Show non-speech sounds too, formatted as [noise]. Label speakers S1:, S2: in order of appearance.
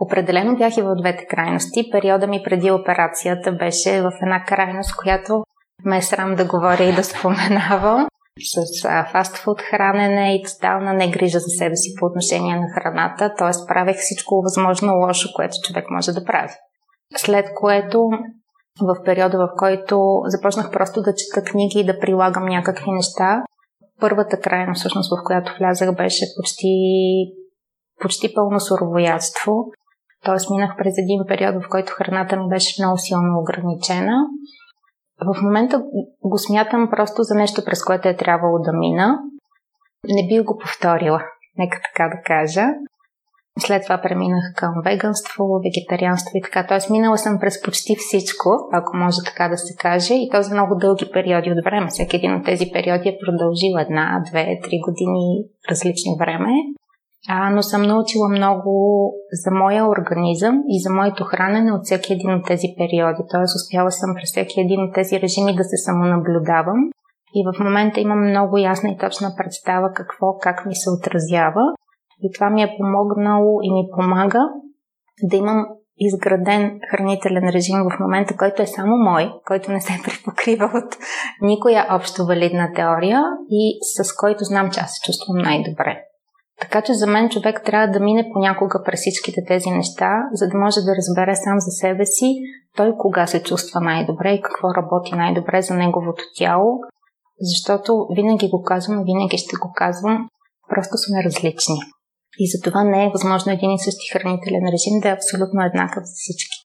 S1: Определено бях и в двете крайности. Периода ми преди операцията беше в една крайност, която ме е срам да говоря и да споменавам с фастфуд хранене и тотална негрижа за себе си по отношение на храната, т.е. правех всичко възможно лошо, което човек може да прави. След което в периода, в който започнах просто да чета книги и да прилагам някакви неща, първата крайна всъщност, в която влязах, беше почти, почти пълно суровоядство. Тоест минах през един период, в който храната ми беше много силно ограничена в момента го смятам просто за нещо, през което е трябвало да мина. Не бих го повторила, нека така да кажа. След това преминах към веганство, вегетарианство и така. Тоест минала съм през почти всичко, ако може така да се каже, и то за много дълги периоди от време. Всеки един от тези периоди е продължил една, две, три години различни време. А, но съм научила много за моя организъм и за моето хранене от всеки един от тези периоди. Тоест, успяла съм през всеки един от тези режими да се самонаблюдавам. И в момента имам много ясна и точна представа какво, как ми се отразява. И това ми е помогнало и ми помага да имам изграден хранителен режим в момента, който е само мой, който не се [laughs] припокрива от никоя общо валидна теория и с който знам, че аз се чувствам най-добре. Така че за мен човек трябва да мине понякога през всичките тези неща, за да може да разбере сам за себе си той кога се чувства най-добре и какво работи най-добре за неговото тяло, защото винаги го казвам, винаги ще го казвам, просто сме различни. И за това не е възможно един и същи хранителен режим да е абсолютно еднакъв за всички.